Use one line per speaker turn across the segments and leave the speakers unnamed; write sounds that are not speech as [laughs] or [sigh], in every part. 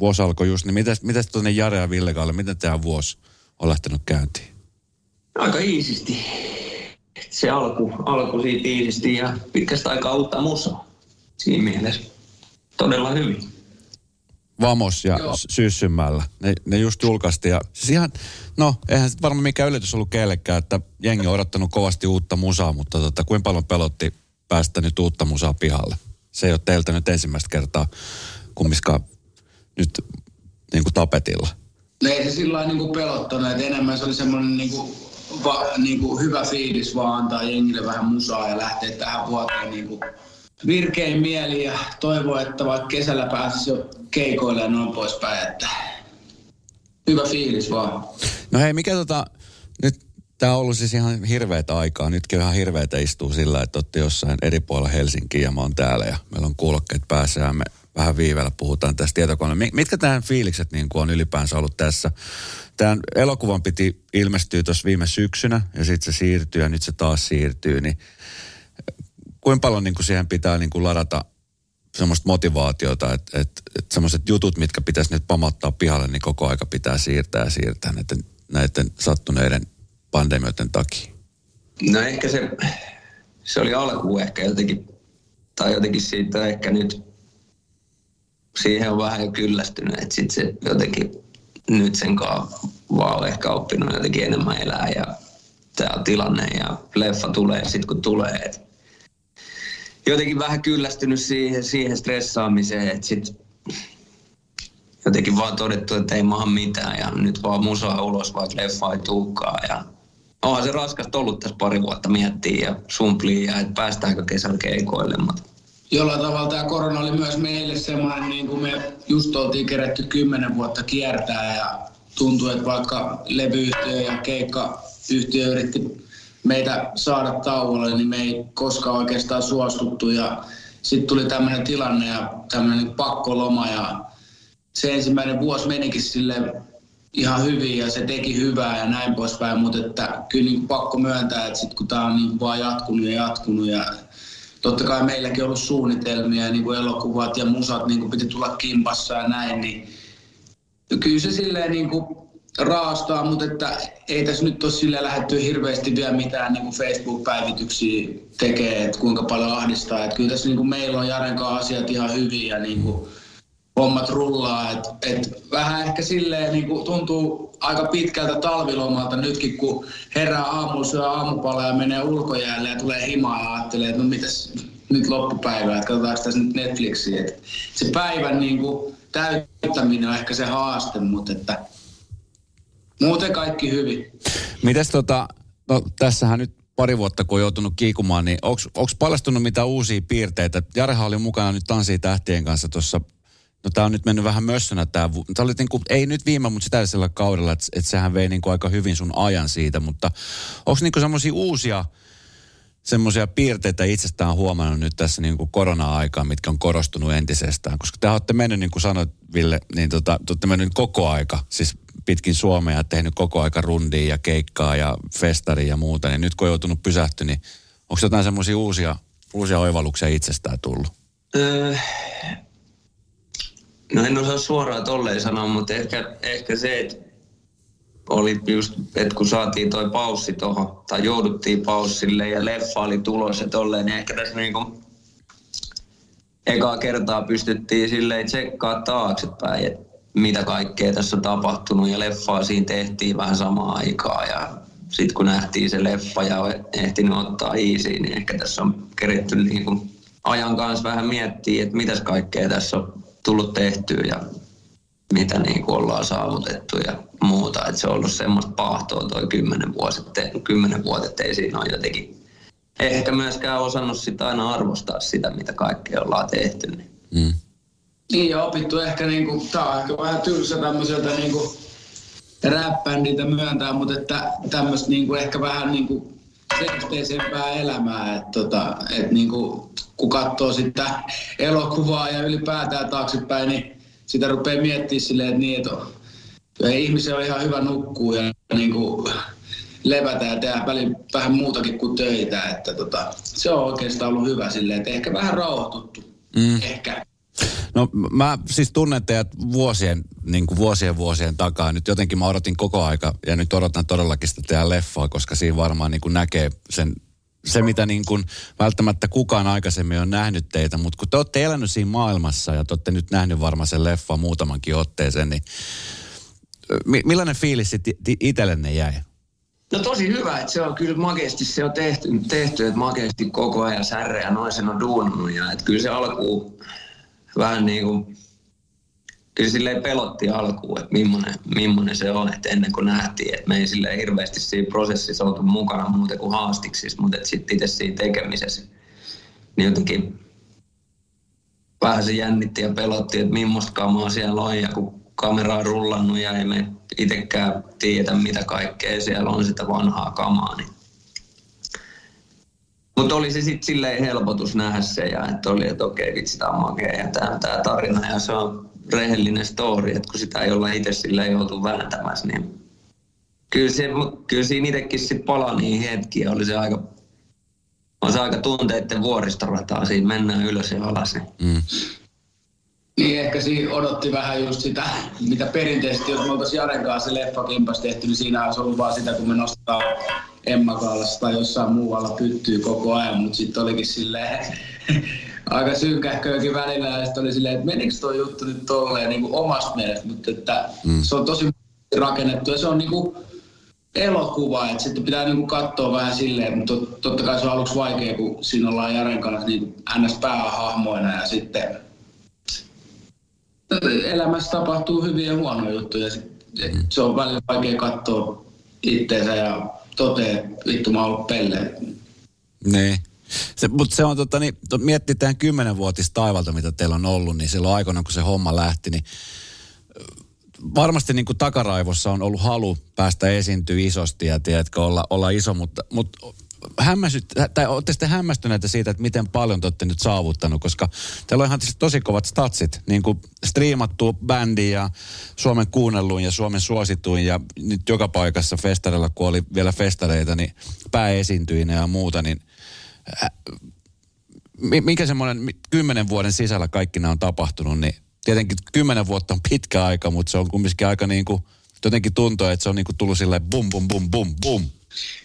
Vuosi alkoi just, niin mitäs, mitäs tuonne Jare ja Ville Kalle, miten tämä vuosi on lähtenyt käyntiin?
Aika iisisti. Se alku, alku siitä iisisti ja pitkästä aikaa uutta musaa. Siinä mielessä todella hyvin.
Vamos ja
Joo.
Syyssymällä. Ne, ne just julkaistiin ja siis ihan, no eihän varmaan mikään yllätys ollut kellekään, että jengi on odottanut kovasti uutta musaa, mutta tota, kuinka paljon pelotti päästä nyt uutta musaa pihalle? Se ei ole teiltä nyt ensimmäistä kertaa kummiskaan nyt niin kuin tapetilla.
No ei se sillä niin pelottanut, että enemmän se oli semmoinen niin kuin, va, niin kuin hyvä fiilis vaan antaa jengille vähän musaa ja lähteä tähän vuoteen niin kuin virkein mieli ja toivoa, että vaikka kesällä pääsisi jo keikoille ja noin poispäin, että hyvä fiilis vaan.
No hei, mikä tota, nyt tää on ollut siis ihan hirveätä aikaa. Nytkin ihan hirveätä istuu sillä, että olette jossain eri puolella Helsinkiä ja mä oon täällä ja meillä on kuulokkeet päässä ja me vähän viivellä puhutaan tästä tietokoneella. Mi- Mitkä tämän fiilikset niin on ylipäänsä ollut tässä? Tämän elokuvan piti ilmestyä tuossa viime syksynä ja sitten se siirtyy ja nyt se taas siirtyy, niin kuinka paljon niin kuin siihen pitää niin kuin ladata semmoista motivaatiota, että, että, että semmoiset jutut, mitkä pitäisi nyt pamottaa pihalle, niin koko aika pitää siirtää ja siirtää näiden, näiden sattuneiden pandemioiden takia.
No ehkä se, se oli alku ehkä jotenkin, tai jotenkin siitä ehkä nyt, siihen on vähän jo kyllästynyt, että sitten se jotenkin nyt sen kanssa vaan ehkä oppinut jotenkin enemmän elää ja tämä tilanne ja leffa tulee sitten kun tulee. Et jotenkin vähän kyllästynyt siihen, siihen stressaamiseen, että sitten jotenkin vaan todettu, että ei maha mitään ja nyt vaan musaa ulos, vaikka leffa ei tuukaan ja onhan se raskasta ollut tässä pari vuotta miettiä ja sumplii ja että päästäänkö kesällä keikoille, mutta
Jollain tavalla tämä korona oli myös meille semmoinen, niin kuin me just oltiin kerätty kymmenen vuotta kiertää ja tuntui, että vaikka levyyhtiö ja keikkayhtiö yritti meitä saada tauolle, niin me ei koskaan oikeastaan suostuttu. Ja sitten tuli tämmöinen tilanne ja tämmöinen pakkoloma ja se ensimmäinen vuosi menikin sille ihan hyvin ja se teki hyvää ja näin poispäin, mutta että kyllä niin pakko myöntää, että sitten kun tämä on niin vaan jatkunut ja jatkunut ja totta kai meilläkin on ollut suunnitelmia ja niin kuin elokuvat ja musat niin kuin piti tulla kimpassa ja näin, niin kyllä se silleen niin kuin raastaa, mutta että ei tässä nyt ole sille lähdetty hirveästi vielä mitään niin kuin Facebook-päivityksiä tekee, että kuinka paljon ahdistaa. Että kyllä tässä niin kuin meillä on Jaren kanssa asiat ihan hyvin ja niin kuin hommat rullaa. Et, et vähän ehkä silleen niin kuin tuntuu aika pitkältä talvilomalta nytkin, kun herää aamulla, syö aamupalaa ja menee ulkojäälle ja tulee himaa ja ajattelee, että no mitäs nyt loppupäivää, että katsotaanko tässä nyt Netflixiä. Et se päivän niin kuin täyttäminen on ehkä se haaste, mutta että muuten kaikki hyvin.
Mites tota, no tässähän nyt pari vuotta kun on joutunut kiikumaan, niin onko paljastunut mitään uusia piirteitä? Jarehan oli mukana nyt Tanssii tähtien kanssa tuossa No tämä on nyt mennyt vähän mössönä tämä. Tämä oli niin kuin, ei nyt viime, mutta sitä edellisellä kaudella, että, että sehän vei niin kuin aika hyvin sun ajan siitä. Mutta onko niin semmoisia uusia semmoisia piirteitä itsestään huomannut nyt tässä niin kuin korona-aikaa, mitkä on korostunut entisestään? Koska te olette mennyt, niin kuin sanoit Ville, niin tota, te olette mennyt koko aika, siis pitkin Suomea tehnyt koko aika rundia ja keikkaa ja festaria ja muuta. Niin nyt kun on joutunut pysähtyä, niin onko jotain semmoisia uusia, uusia oivalluksia itsestään tullut?
Öö, no en osaa suoraan tolleen sanoa, mutta ehkä, ehkä se, että oli just, että kun saatiin toi paussi tuohon, tai jouduttiin paussille ja leffa oli tulossa ja tolleen, niin ehkä tässä niinku ekaa kertaa pystyttiin silleen tsekkaa taaksepäin, että mitä kaikkea tässä on tapahtunut ja leffaa siinä tehtiin vähän samaan aikaan ja sitten kun nähtiin se leffa ja ehtinyt ottaa easy, niin ehkä tässä on keritty niinku ajan kanssa vähän miettiä, että mitäs kaikkea tässä on tullut tehtyä ja mitä niin kuin ollaan saavutettu ja muuta. Että se on ollut semmoista paahtoa toi kymmenen, vuosi, kymmenen vuotta, ei siinä ole jotenkin ehkä myöskään osannut sitä aina arvostaa sitä, mitä kaikkea ollaan tehty. Niin.
Mm.
Niin ja opittu ehkä, niin kuin, tämä on ehkä vähän tylsä tämmöiseltä niin kuin, rap-bändiltä myöntää, mutta että tämmöistä niinku ehkä vähän niinku selkeisempää elämää. Että tota, et niinku, kun katsoo sitä elokuvaa ja ylipäätään taaksepäin, niin sitä rupeaa miettimään silleen, että niin, että ihmisen on ihan hyvä nukkua ja niinku, levätä ja tehdä välillä vähän muutakin kuin töitä. Että tota, se on oikeastaan ollut hyvä silleen, että ehkä vähän rauhoituttu. Mm. Ehkä.
No mä siis tunnen teidät vuosien, niin kuin vuosien vuosien takaa. Nyt jotenkin mä odotin koko aika ja nyt odotan todellakin sitä teidän leffaa, koska siinä varmaan niin kuin näkee sen, se, mitä niin kuin välttämättä kukaan aikaisemmin on nähnyt teitä. Mutta kun te olette elänyt siinä maailmassa ja te olette nyt nähnyt varmaan sen leffa muutamankin otteeseen, niin millainen fiilis itsellenne jäi?
No tosi hyvä, että se on kyllä makeasti se on tehty, tehty että makeasti koko ajan särreä noin sen on duunannut ja että kyllä se alkuun vähän niin kuin, kyllä silleen pelotti alkuun, että millainen, millainen se on, että ennen kuin nähtiin, että me ei silleen hirveästi siinä prosessissa oltu mukana muuten kuin haastiksissa, mutta sitten itse siinä tekemisessä, niin jotenkin vähän se jännitti ja pelotti, että millaista kamaa siellä on ja kun kamera on rullannut ja ei me itsekään tiedä mitä kaikkea siellä on sitä vanhaa kamaa, niin mutta oli se sitten silleen helpotus nähdä se ja että oli, että okei vitsi tämä on makea ja tämä, tämä tarina ja se on rehellinen story, että kun sitä ei olla itse silleen joutu vääntämässä, niin kyllä, se, kyllä siinä itsekin sitten palaa niin hetkiä, oli se aika on se aika tunteiden vuoristorataa, siinä mennään ylös ja alas. Niin. Mm.
Niin ehkä siinä odotti vähän just sitä, mitä perinteisesti, jos me oltaisiin Jaren kanssa se leffakimpas tehty, niin siinä olisi ollut vaan sitä, kun me nostetaan Emma Kaalassa tai jossain muualla pyttyy koko ajan, mutta sitten olikin silleen [laughs] aika synkähköäkin välillä ja sitten oli silleen, että menikö tuo juttu nyt tolleen niin omasta mielestä, mutta että mm. se on tosi rakennettu ja se on niin kuin elokuva, että sitten pitää niin kuin katsoa vähän silleen, mutta totta kai se on aluksi vaikea, kun siinä ollaan Jaren kanssa niin ns. päähahmoina ja sitten elämässä tapahtuu hyviä ja huonoja juttuja. Se on välillä vaikea katsoa itteensä ja totea, vittu mä oon ollut pelle.
Niin. Se, mutta se on tota, niin, miettii tämän kymmenenvuotista taivalta, mitä teillä on ollut, niin silloin aikoina, kun se homma lähti, niin varmasti niin kuin takaraivossa on ollut halu päästä esiintyä isosti ja tiedätkö, olla, olla iso, mutta, mutta hämmästyt, tai olette sitten hämmästyneitä siitä, että miten paljon te olette nyt saavuttanut, koska teillä on ihan tosi kovat statsit, niin kuin striimattu bändi ja Suomen kuunnelluin ja Suomen suosituin ja nyt joka paikassa festareilla, kun oli vielä festareita, niin pääesiintyinä ja muuta, niin äh, mikä semmoinen kymmenen vuoden sisällä kaikki nämä on tapahtunut, niin tietenkin kymmenen vuotta on pitkä aika, mutta se on kumminkin aika niin kuin, jotenkin tuntuu, että se on niin kuin tullut silleen bum, bum, bum, bum, bum.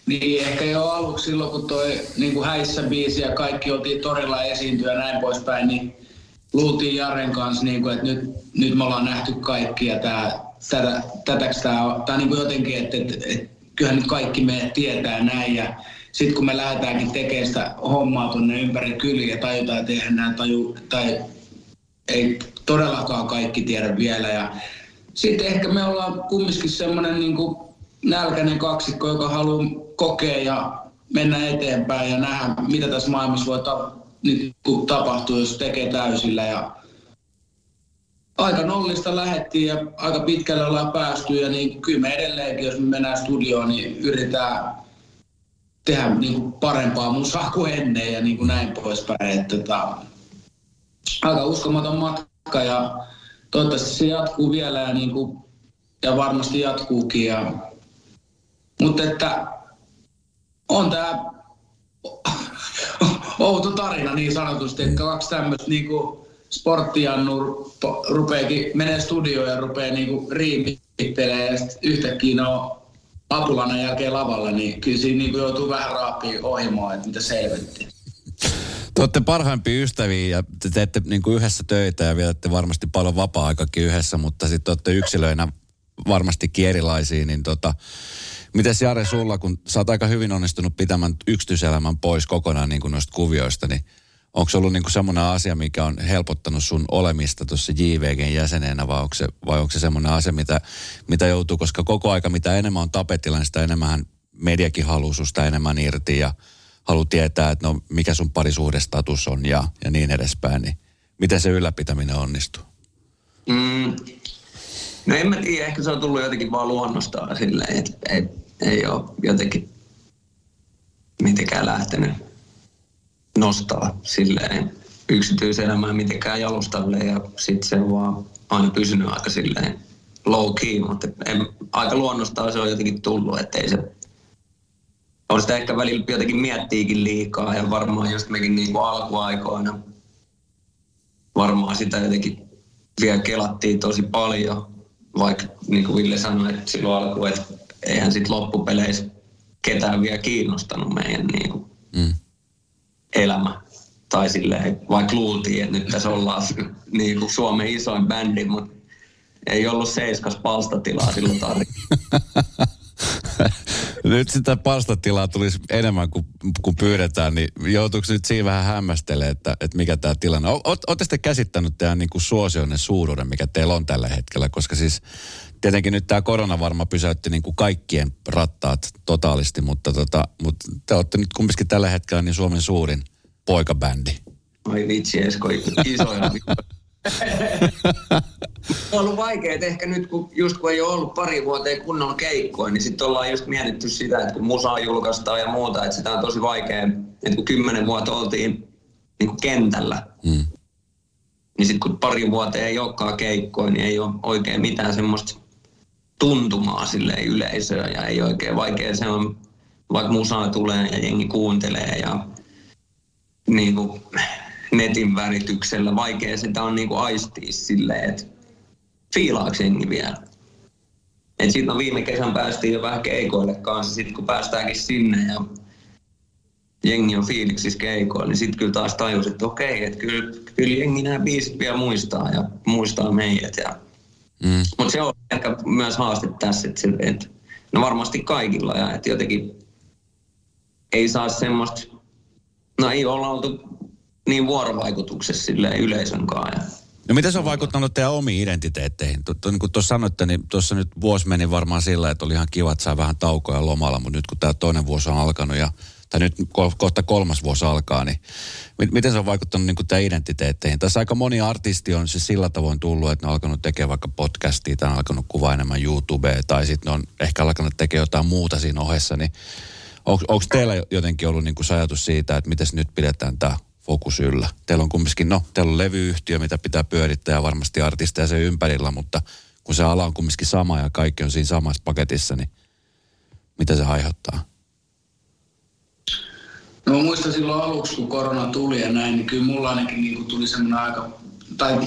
Niin, ehkä jo aluksi silloin, kun toi niin kuin häissä biisi ja kaikki oltiin torilla esiintyä ja näin poispäin, niin luultiin Jaren kanssa, niin kuin, että nyt, nyt me ollaan nähty kaikki ja tää, tätä, tätäks tää on, tää niin kuin jotenkin, että, että, että kyllähän nyt kaikki me tietää näin ja sitten kun me lähdetäänkin tekemään sitä hommaa tuonne ympäri kyliä ja tajutaan, eihän nämä taju, tai ei todellakaan kaikki tiedä vielä ja sitten ehkä me ollaan kumminkin semmoinen niin kuin nälkäinen kaksikko, joka haluaa kokea ja mennä eteenpäin ja nähdä, mitä tässä maailmassa voi ta- niin tapahtua, jos tekee täysillä. Ja aika nollista lähettiin ja aika pitkälle ollaan päästy ja niin kyllä me edelleenkin, jos me mennään studioon, niin yritetään tehdä niin kuin parempaa musaa kuin ennen ja niin kuin näin poispäin. Että, tota, aika uskomaton matka ja toivottavasti se jatkuu vielä ja, niin kuin, ja varmasti jatkuukin. Ja mutta että on tämä [laughs] outo tarina niin sanotusti, että kaksi tämmöistä niinku sporttijannu rupeekin, menee studioon ja rupeaa niinku riimittelemään ja yhtäkkiä on apulana jälkeen lavalla, niin kyllä siinä niinku joutuu vähän raapiin ohimoon, että mitä selvettiin.
Te olette parhaimpia ystäviä ja te teette niin kuin yhdessä töitä ja vietätte varmasti paljon vapaa-aikakin yhdessä, mutta sitten olette yksilöinä varmastikin erilaisia, niin tota, Mites Jare sulla, kun sä oot aika hyvin onnistunut pitämään yksityiselämän pois kokonaan niin kuin noista kuvioista, niin onko se ollut niin kuin semmoinen asia, mikä on helpottanut sun olemista tuossa JVGn jäsenenä vai onko se, vai onko se semmoinen asia, mitä, mitä joutuu, koska koko aika mitä enemmän on tapetilla, niin sitä enemmän mediakin haluaa susta enemmän irti ja haluaa tietää, että no mikä sun parisuhdestatus on ja, ja niin edespäin, niin miten se ylläpitäminen onnistuu?
Mm, No en mä tiedä, ehkä se on tullut jotenkin vaan luonnostaan silleen, että ei, ei ole jotenkin mitenkään lähtenyt nostaa silleen yksityiselämää mitenkään jalustalle ja sitten se on vaan aina pysynyt aika silleen low key, mutta en, aika luonnostaan se on jotenkin tullut, että ei se on sitä ehkä välillä jotenkin miettiikin liikaa ja varmaan just mekin niin kuin alkuaikoina varmaan sitä jotenkin vielä kelattiin tosi paljon, vaikka niin kuin Ville sanoi, että silloin alkuun, että eihän sitten loppupeleissä ketään vielä kiinnostanut meidän niin kuin mm. elämä. Tai silleen, vaikka luultiin, että nyt tässä ollaan [laughs] niin kuin Suomen isoin bändi, mutta ei ollut seiskas palstatilaa silloin tarvitse. [laughs]
nyt sitä palstatilaa tulisi enemmän kuin, kuin pyydetään, niin joutuuko nyt siinä vähän hämmästelemään, että, että mikä tämä tilanne on? Olette sitten käsittänyt tämän niin kuin suosioinen suuruuden, mikä teillä on tällä hetkellä, koska siis tietenkin nyt tämä korona varma pysäytti niin kuin kaikkien rattaat totaalisti, mutta, tota, mutta te olette nyt kumminkin tällä hetkellä niin Suomen suurin poikabändi.
Ai vitsi, Esko, isoja. [laughs] on ollut vaikea, että ehkä nyt kun, just kun ei ole ollut pari vuoteen kunnon keikkoa, niin sitten ollaan just mietitty sitä, että kun musaa julkaistaan ja muuta, että sitä on tosi vaikea, että kun kymmenen vuotta oltiin niin kuin kentällä, mm. niin sitten kun pari vuoteen ei olekaan keikkoa, niin ei ole oikein mitään semmoista tuntumaa sille yleisöä ja ei oikein vaikea se on, vaikka musaa tulee ja jengi kuuntelee ja niin kuin, netin värityksellä. Vaikea sitä on niinku aistia silleen, että fiilaako jengi vielä. Et sitten no viime kesän päästiin jo vähän keikoille kanssa, sitten kun päästäänkin sinne ja jengi on fiiliksissä keikoilla, niin sitten kyllä taas tajus, että okei, että kyllä, kyllä jengi nämä biisit vielä muistaa ja muistaa meidät. Ja... Mm. Mutta se on ehkä myös haaste tässä, että, että no varmasti kaikilla ja että jotenkin ei saa semmoista, no ei olla oltu niin vuorovaikutuksessa silleen yleisön kanssa.
No miten se on vaikuttanut teidän omiin identiteetteihin? Niin kuin tuossa sanoitte, niin tuossa nyt vuosi meni varmaan sillä, että oli ihan kiva, että saa vähän taukoja lomalla, mutta nyt kun tämä toinen vuosi on alkanut ja tai nyt kohta kolmas vuosi alkaa, niin miten se on vaikuttanut niin teidän identiteetteihin? Tässä aika moni artisti on siis sillä tavoin tullut, että ne on alkanut tekemään vaikka podcastia tai on alkanut kuvaa enemmän YouTubea tai sitten ne on ehkä alkanut tekemään jotain muuta siinä ohessa, niin onko teillä jotenkin ollut niin kuin ajatus siitä, että miten nyt pidetään tämä fokus yllä. Teillä on kumminkin, no, teillä on levyyhtiö, mitä pitää pyörittää ja varmasti artisteja sen ympärillä, mutta kun se ala on kumminkin sama ja kaikki on siinä samassa paketissa, niin mitä se aiheuttaa?
No mä muistan silloin aluksi, kun korona tuli ja näin, niin kyllä mulla ainakin niin kuin tuli semmoinen aika, tai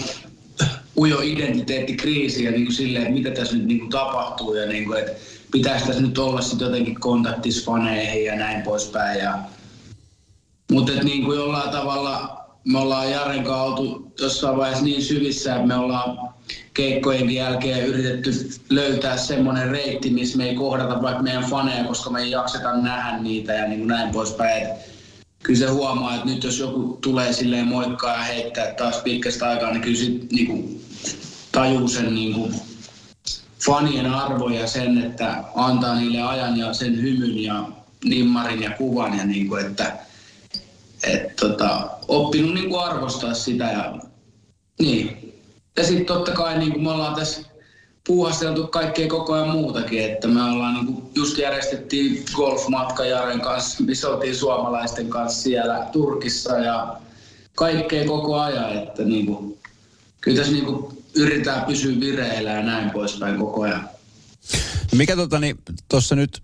ujo identiteettikriisi ja niin kuin silleen, että mitä tässä nyt niin kuin tapahtuu ja niin kuin, että pitäisi tässä nyt olla sitten jotenkin kontaktis faneihin ja näin poispäin. Ja mutta niin kuin jollain tavalla me ollaan Jaren kanssa oltu jossain vaiheessa niin syvissä, että me ollaan keikkojen jälkeen yritetty löytää semmoinen reitti, missä me ei kohdata vaikka meidän faneja, koska me ei jakseta nähdä niitä ja niin kuin näin poispäin. Kyllä se huomaa, että nyt jos joku tulee silleen moikkaa ja heittää taas pitkästä aikaa, niin kyllä sit kuin tajuu sen kuin fanien arvoja sen, että antaa niille ajan ja sen hymyn ja nimmarin ja kuvan ja niin kuin, että – et, tota, oppinut kuin arvostaa sitä ja niin. Ja sitten totta kai niin kuin me ollaan tässä puuhasteltu kaikkea koko ajan muutakin, että me ollaan niin kuin, just järjestettiin golfmatka Jaren kanssa, missä oltiin suomalaisten kanssa siellä Turkissa ja kaikkea koko ajan, että niin kuin, kyllä tässä niin kuin, yritetään pysyä vireillä ja näin poispäin koko ajan.
Mikä tota, niin, tuossa nyt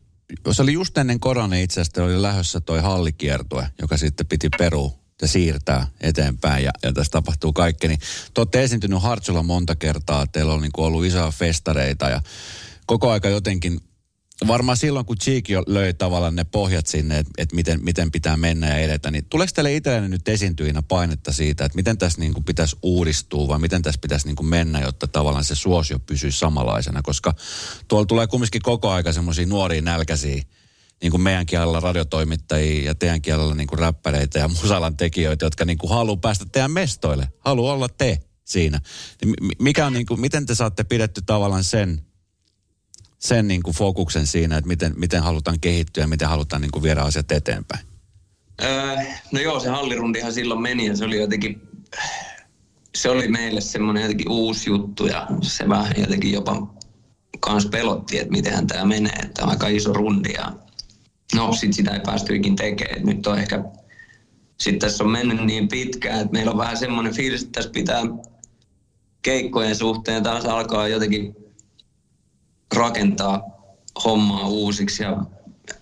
se oli just ennen korona itse asiassa, oli lähdössä toi hallikiertue, joka sitten piti peru ja siirtää eteenpäin ja, ja tässä tapahtuu kaikki. Niin te olette esiintynyt Hartsulla monta kertaa, teillä on niin ollut isoja festareita ja koko aika jotenkin varmaan silloin, kun Cheeky löi tavallaan ne pohjat sinne, että et miten, miten pitää mennä ja edetä, niin tuleeko teille itsellenne nyt esiintyjinä painetta siitä, että miten tässä niin kuin pitäisi uudistua vai miten tässä pitäisi niin kuin mennä, jotta tavallaan se suosio pysyisi samanlaisena, koska tuolla tulee kumminkin koko aika semmoisia nuoria nälkäisiä, niin kuin meidän kielellä radiotoimittajia ja teidän kielellä niin kuin räppäreitä ja musalan tekijöitä, jotka niin kuin haluaa päästä teidän mestoille, haluaa olla te siinä. Niin mikä on niin kuin, miten te saatte pidetty tavallaan sen sen niin kuin fokuksen siinä, että miten, miten halutaan kehittyä ja miten halutaan niin kuin viedä asiat eteenpäin?
Öö, no joo, se hallirundihan silloin meni ja se oli jotenkin se oli meille semmoinen jotenkin uusi juttu ja se vähän jotenkin jopa kans pelotti, että miten tämä menee, että on aika iso rundi ja no sit sitä ei päästy ikin tekemään. Nyt on ehkä, sitten tässä on mennyt niin pitkään, että meillä on vähän semmoinen fiilis, että tässä pitää keikkojen suhteen taas alkaa jotenkin rakentaa hommaa uusiksi ja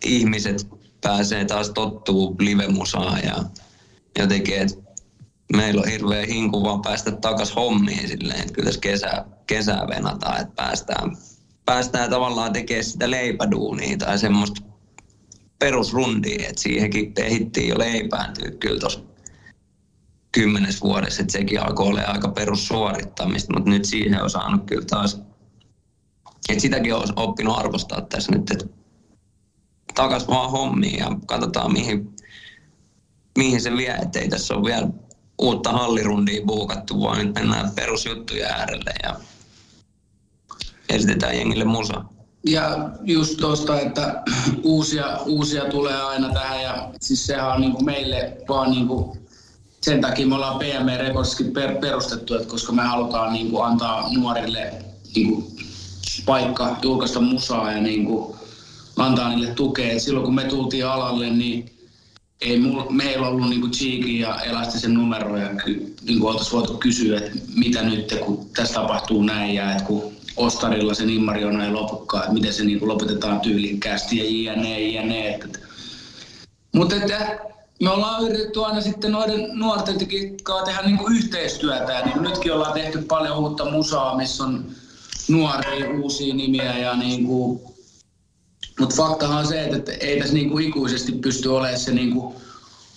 ihmiset pääsee taas tottuu livemusaan ja jotenkin, että meillä on hirveä hinku vaan päästä takas hommiin silleen, että kyllä tässä kesä, kesää venataan, että päästään, päästään tavallaan tekemään sitä leipäduunia tai semmoista perusrundia, että siihenkin ehittiin jo leipääntyä kyllä tuossa kymmenes vuodessa, että sekin alkoi olla aika perussuorittamista, mutta nyt siihen on saanut kyllä taas, että sitäkin on oppinut arvostaa tässä nyt, että takas vaan hommiin ja katsotaan mihin, mihin se vie, että ei tässä ole vielä uutta hallirundia buukattu, vaan nyt mennään perusjuttuja äärelle ja esitetään jengille musa.
Ja just tuosta, että [clears throat] uusia, uusia tulee aina tähän ja siis sehän on niin meille vaan niin kuin, sen takia me ollaan PM Recordskin per, perustettu, että koska me halutaan niin kuin, antaa nuorille niin kuin, paikka julkaista musaa ja niin kuin, antaa niille tukea. Et silloin kun me tultiin alalle, niin ei mul, meillä ollut niinku Cheekin ja Elastisen numeroja, niinku oltaisiin voitu kysyä, että mitä nyt, kun tässä tapahtuu näin ja että kun Ostarilla se Nimmariona ei lopukkaan, että miten se niinku lopetetaan tyylikkäästi ja jne, jne. Mutta että me ollaan yritetty aina sitten noiden nuorten kanssa tehdä niinku yhteistyötä ja niin nytkin ollaan tehty paljon uutta musaa, missä on nuoria uusia nimiä ja niinku mutta faktahan on se, että ei tässä niinku ikuisesti pysty olemaan se niinku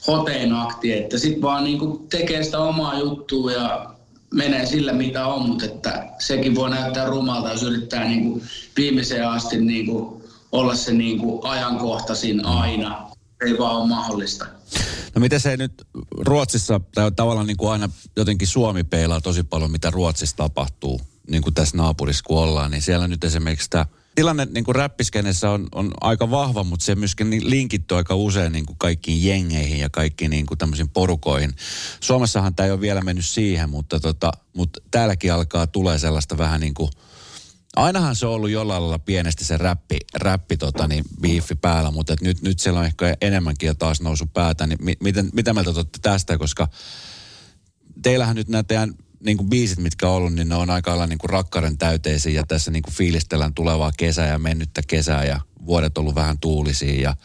hotein akti, että sitten vaan niinku tekee sitä omaa juttua ja menee sillä mitä on, mutta että sekin voi näyttää rumalta, jos yrittää niinku viimeiseen asti niinku olla se niinku ajankohtaisin aina. Ei vaan ole mahdollista.
No miten se nyt Ruotsissa, tai tavallaan niin kuin aina jotenkin Suomi peilaa tosi paljon, mitä Ruotsissa tapahtuu, niin kuin tässä naapurissa kun ollaan, niin siellä nyt esimerkiksi tämä tilanne niin kuin räppiskenessä on, on aika vahva, mutta se myöskin niin linkittyy aika usein niin kuin kaikkiin jengeihin ja kaikkiin niin kuin porukoihin. Suomessahan tämä ei ole vielä mennyt siihen, mutta, tota, mutta täälläkin alkaa tulee sellaista vähän niin kuin, ainahan se on ollut jollain lailla pienesti se räppi, räppi tota, niin, biifi päällä, mutta et nyt, nyt siellä on ehkä enemmänkin jo taas nousu päätä. Niin mi, miten, mitä mieltä olette tästä, koska teillähän nyt teidän niin kuin biisit, mitkä on ollut, niin ne on aika lailla niin kuin rakkaren täyteisiä ja tässä niin kuin fiilistellään tulevaa kesää ja mennyttä kesää ja vuodet ollut vähän tuulisia ja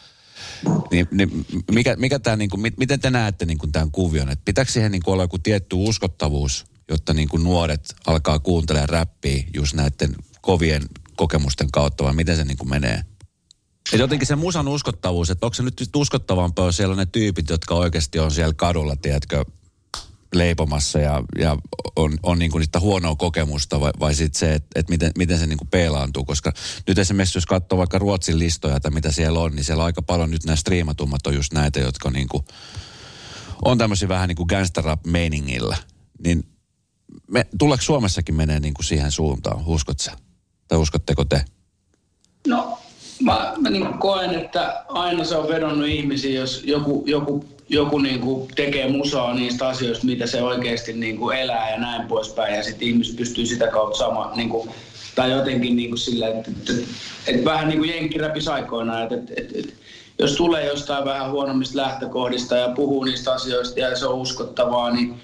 niin, niin mikä, mikä tämä, niin kuin, miten te näette niin kuin tämän kuvion? että pitääkö siihen niin kuin olla joku tietty uskottavuus, jotta niin kuin nuoret alkaa kuuntelemaan räppiä just näiden kovien kokemusten kautta vai miten se niin kuin menee? Et jotenkin se musan uskottavuus, että onko se nyt uskottavampaa, jos siellä on ne tyypit, jotka oikeasti on siellä kadulla, tiedätkö, leipomassa ja, ja on, on niin kuin niitä huonoa kokemusta vai, vai sitten se, että, että miten, miten se niin kuin peilaantuu. Koska nyt esimerkiksi jos katsoo vaikka Ruotsin listoja tai mitä siellä on, niin siellä on aika paljon nyt nämä striimatummat on just näitä, jotka niin kuin, on tämmöisiä vähän niin kuin rap meiningillä. Niin me, tuleeko Suomessakin menee niin kuin siihen suuntaan, uskot sä? Tai uskotteko te?
No, mä, mä niin koen, että aina se on vedonnut ihmisiä, jos joku, joku joku niin kuin tekee musaa niistä asioista, mitä se oikeasti niin kuin elää ja näin poispäin. Ja sitten ihmiset pystyy sitä kautta sama, niin kuin, tai jotenkin niin kuin sillä, että, että, että, että vähän niin kuin jenkkiräpis aikoinaan, että, että, että, että jos tulee jostain vähän huonommista lähtökohdista ja puhuu niistä asioista ja se on uskottavaa, niin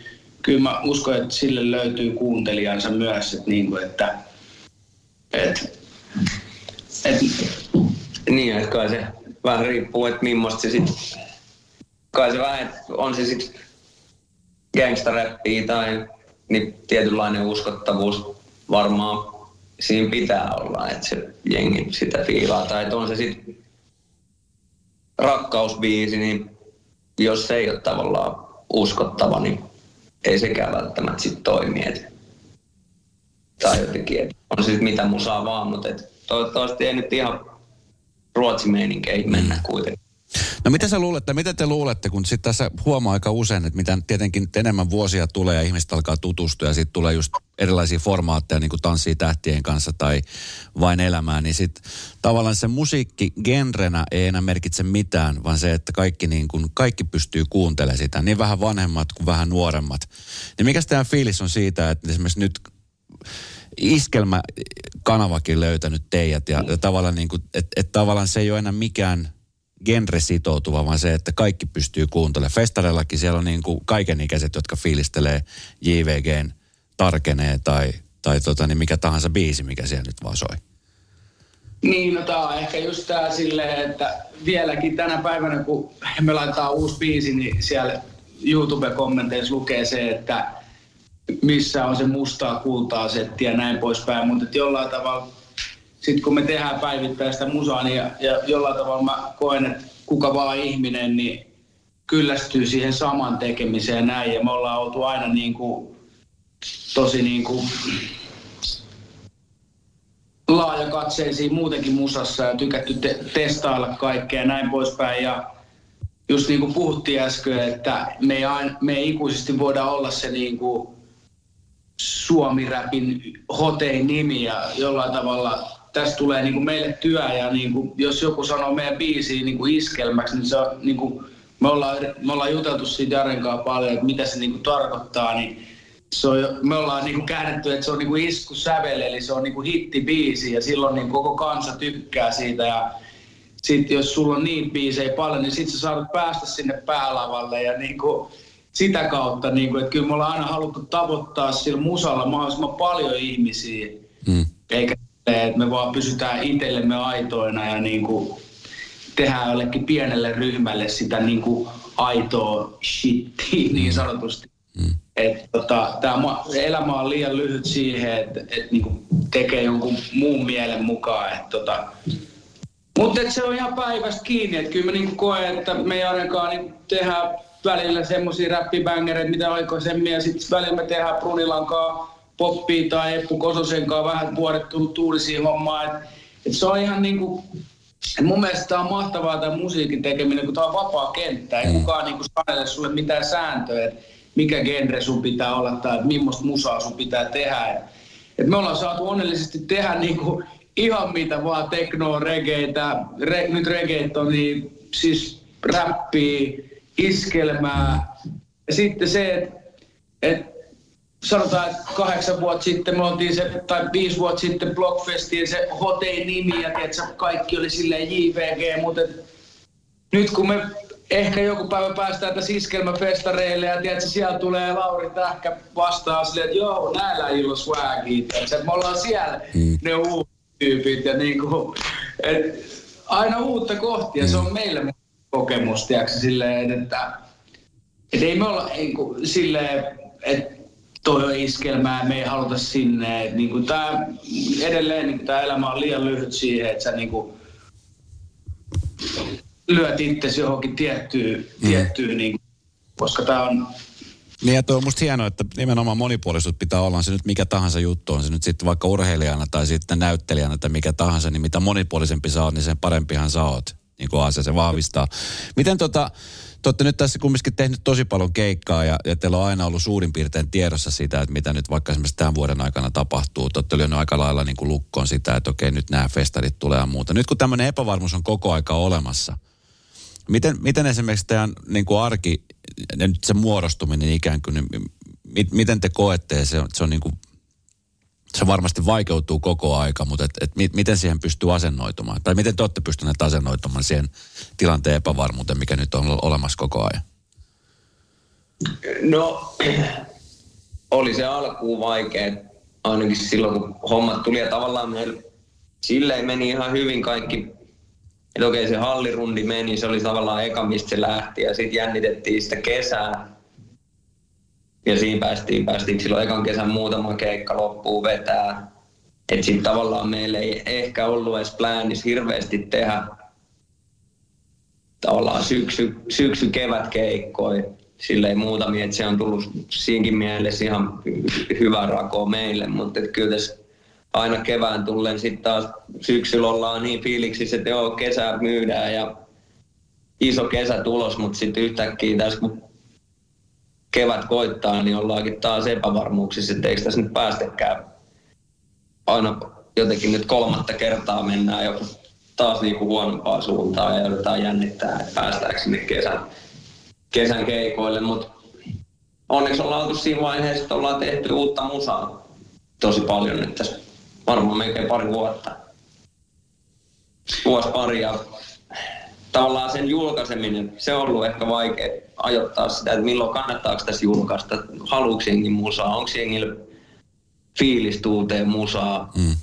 kyllä mä uskon, että sille löytyy kuuntelijansa myös, että, niin kuin, että, että,
että niin, että kai se vähän riippuu, että millaista se sitten kai se vähän, on se sitten gangstaräppiä tai niin tietynlainen uskottavuus varmaan siinä pitää olla, että se jengi sitä fiilaa. Tai että on se sitten rakkausbiisi, niin jos se ei ole tavallaan uskottava, niin ei sekään välttämättä sitten toimi. Et, tai jotenkin, että on se sitten mitä musaa vaan, mutta toivottavasti ei nyt ihan ruotsimeininkiin mennä kuitenkin.
No mitä sä luulet, mitä te luulette, kun sitten tässä huomaa aika usein, että mitä tietenkin enemmän vuosia tulee ja ihmiset alkaa tutustua ja sitten tulee just erilaisia formaatteja, niin kuin tanssii tähtien kanssa tai vain elämää, niin sitten tavallaan se musiikki genrenä ei enää merkitse mitään, vaan se, että kaikki, niin kuin, kaikki pystyy kuuntelemaan sitä, niin vähän vanhemmat kuin vähän nuoremmat. Niin mikä tämä fiilis on siitä, että esimerkiksi nyt iskelmäkanavakin löytänyt teidät ja, ja tavallaan, niin kuin, että, että tavallaan se ei ole enää mikään genre sitoutuva, vaan se, että kaikki pystyy kuuntelemaan. Festareillakin siellä on niin kuin kaikenikäiset, jotka fiilistelee JVGn tarkenee tai, tai tota, niin mikä tahansa biisi, mikä siellä nyt vaan soi.
Niin, no tää on ehkä just tää silleen, että vieläkin tänä päivänä, kun me laitetaan uusi biisi, niin siellä YouTube-kommenteissa lukee se, että missä on se mustaa kultaa setti ja näin poispäin, mutta jollain tavalla sitten kun me tehdään päivittäistä musaa, niin ja, ja jollain tavalla mä koen, että kuka vaan ihminen, niin kyllästyy siihen saman tekemiseen näin. Ja me ollaan oltu aina niin kuin, tosi niin kuin, laajakatseisiin muutenkin musassa ja tykätty te- testailla kaikkea ja näin poispäin. Ja just niin kuin puhuttiin äsken, että me ei, aina, me ei ikuisesti voida olla se niin kuin Suomi-räpin hotein nimi ja jollain tavalla tästä tulee niin kuin meille työ ja niin kuin, jos joku sanoo meidän biisiin niin kuin iskelmäksi, niin se on niin kuin, me, ollaan, me ollaan juteltu siitä Jaren kanssa paljon, että mitä se niin kuin tarkoittaa, niin se on, me ollaan niin kuin käännetty, että se on niin kuin isku sävel, eli se on niin kuin hittibiisi ja silloin niin koko kansa tykkää siitä ja sitten jos sulla on niin biisejä paljon, niin sitten sä saat päästä sinne päälavalle ja niin kuin, sitä kautta, niin kuin, että kyllä me ollaan aina haluttu tavoittaa sillä musalla mahdollisimman paljon ihmisiä, mm. eikä että me vaan pysytään itsellemme aitoina ja niin kuin tehdään jollekin pienelle ryhmälle sitä niin kuin aitoa shittiä niin sanotusti. Mm. Että tota, tämä elämä on liian lyhyt siihen, että et niinku tekee jonkun muun mielen mukaan. Et tota. Mutta se on ihan päivästä kiinni, että kyllä mä niinku koen, että me ei ainakaan niinku tehdä välillä semmoisia räppibängereitä, mitä aikaisemmin, ja sitten välillä me tehdään Brunilankaa Poppi tai Eppu Kososen kanssa vähän vuodettu tuulisiin hommaan. Et, et se on ihan niin kuin, mun mielestä tämä on mahtavaa tämä musiikin tekeminen, kun tämä on vapaa kenttä. Ei mm. kukaan niin sanelle sulle mitään sääntöjä, että mikä genre sun pitää olla tai että millaista musaa sun pitää tehdä. Et, et me ollaan saatu onnellisesti tehdä niin kuin ihan mitä vaan, teknoa, regeitä, re, nyt regeet on niin, siis räppiä, iskelmää. Ja sitten se, että et sanotaan, että kahdeksan vuotta sitten me oltiin se, tai viisi vuotta sitten Blockfestiin se hotein nimi ja tiedätkö, kaikki oli silleen JVG, mutta nyt kun me ehkä joku päivä päästään tässä iskelmäfestareille ja tiedätkö, siellä tulee Lauri Tähkä vastaan silleen, että joo, näillä ei ole swagia, että me ollaan siellä mm. ne uudet tyypit ja niin kuin, et, aina uutta kohtia, mm. se on mm. meille kokemus, tiedätkö, silleen, että, että ei me olla ei, silleen, että toi iskelmää, me ei haluta sinne. niin kuin tää, edelleen niin tämä elämä on liian lyhyt siihen, että sä niin kuin lyöt itsesi johonkin tiettyyn, mm. tiettyyn niin, koska tämä on
niin ja tuo on musta hienoa, että nimenomaan monipuolisuus pitää olla, on se nyt mikä tahansa juttu, on se nyt sitten vaikka urheilijana tai sitten näyttelijänä tai mikä tahansa, niin mitä monipuolisempi sä oot, niin sen parempihan sä oot. Niin kuin asia se vahvistaa. Miten tota, te olette nyt tässä kumminkin tehnyt tosi paljon keikkaa ja, ja teillä on aina ollut suurin piirtein tiedossa sitä, että mitä nyt vaikka esimerkiksi tämän vuoden aikana tapahtuu. Te olette lyönyt aika lailla niin kuin lukkoon sitä, että okei nyt nämä festarit tulee ja muuta. Nyt kun tämmöinen epävarmuus on koko aika olemassa, miten, miten esimerkiksi teidän niin kuin arki ja nyt se muodostuminen ikään kuin, niin miten te koette, se on, se on niin kuin se varmasti vaikeutuu koko aika, mutta et, et miten siihen pystyy asennoitumaan? Tai miten te olette pystyneet asennoitumaan siihen tilanteen epävarmuuteen, mikä nyt on olemassa koko ajan?
No, [clears throat] oli se alkuun vaikea, ainakin silloin kun hommat tuli ja tavallaan meillä silleen meni ihan hyvin kaikki. Että okei, se hallirundi meni, se oli tavallaan eka, mistä se lähti ja sitten jännitettiin sitä kesää ja siinä päästiin, päästiin. Silloin ekan kesän muutama keikka loppuun vetää. Että sitten tavallaan meillä ei ehkä ollut edes pläänis hirveästi tehdä tavallaan syksy, syksy kevät keikkoja. Silleen muutamia, että se on tullut siinkin mielessä ihan hyvä rako meille, mutta kyllä tässä aina kevään tullen sitten taas syksyllä ollaan niin fiiliksissä, että joo, kesää myydään ja iso kesä tulos, mutta sitten yhtäkkiä tässä kun kevät koittaa, niin ollaankin taas epävarmuuksissa, että eikö tässä nyt päästäkään. Aina jotenkin nyt kolmatta kertaa mennään jo taas niin kuin huonompaa suuntaan ja joudutaan jännittää, että päästäänkö sinne kesän, kesän keikoille, mutta onneksi ollaan oltu siinä vaiheessa, että ollaan tehty uutta musaa tosi paljon nyt tässä varmaan melkein pari vuotta. Vuosi pari ja tavallaan sen julkaiseminen, se on ollut ehkä vaikea ajoittaa sitä, että milloin kannattaako tässä julkaista, haluuks jengi musaa, onko jengillä fiilistä uuteen musaa, mm.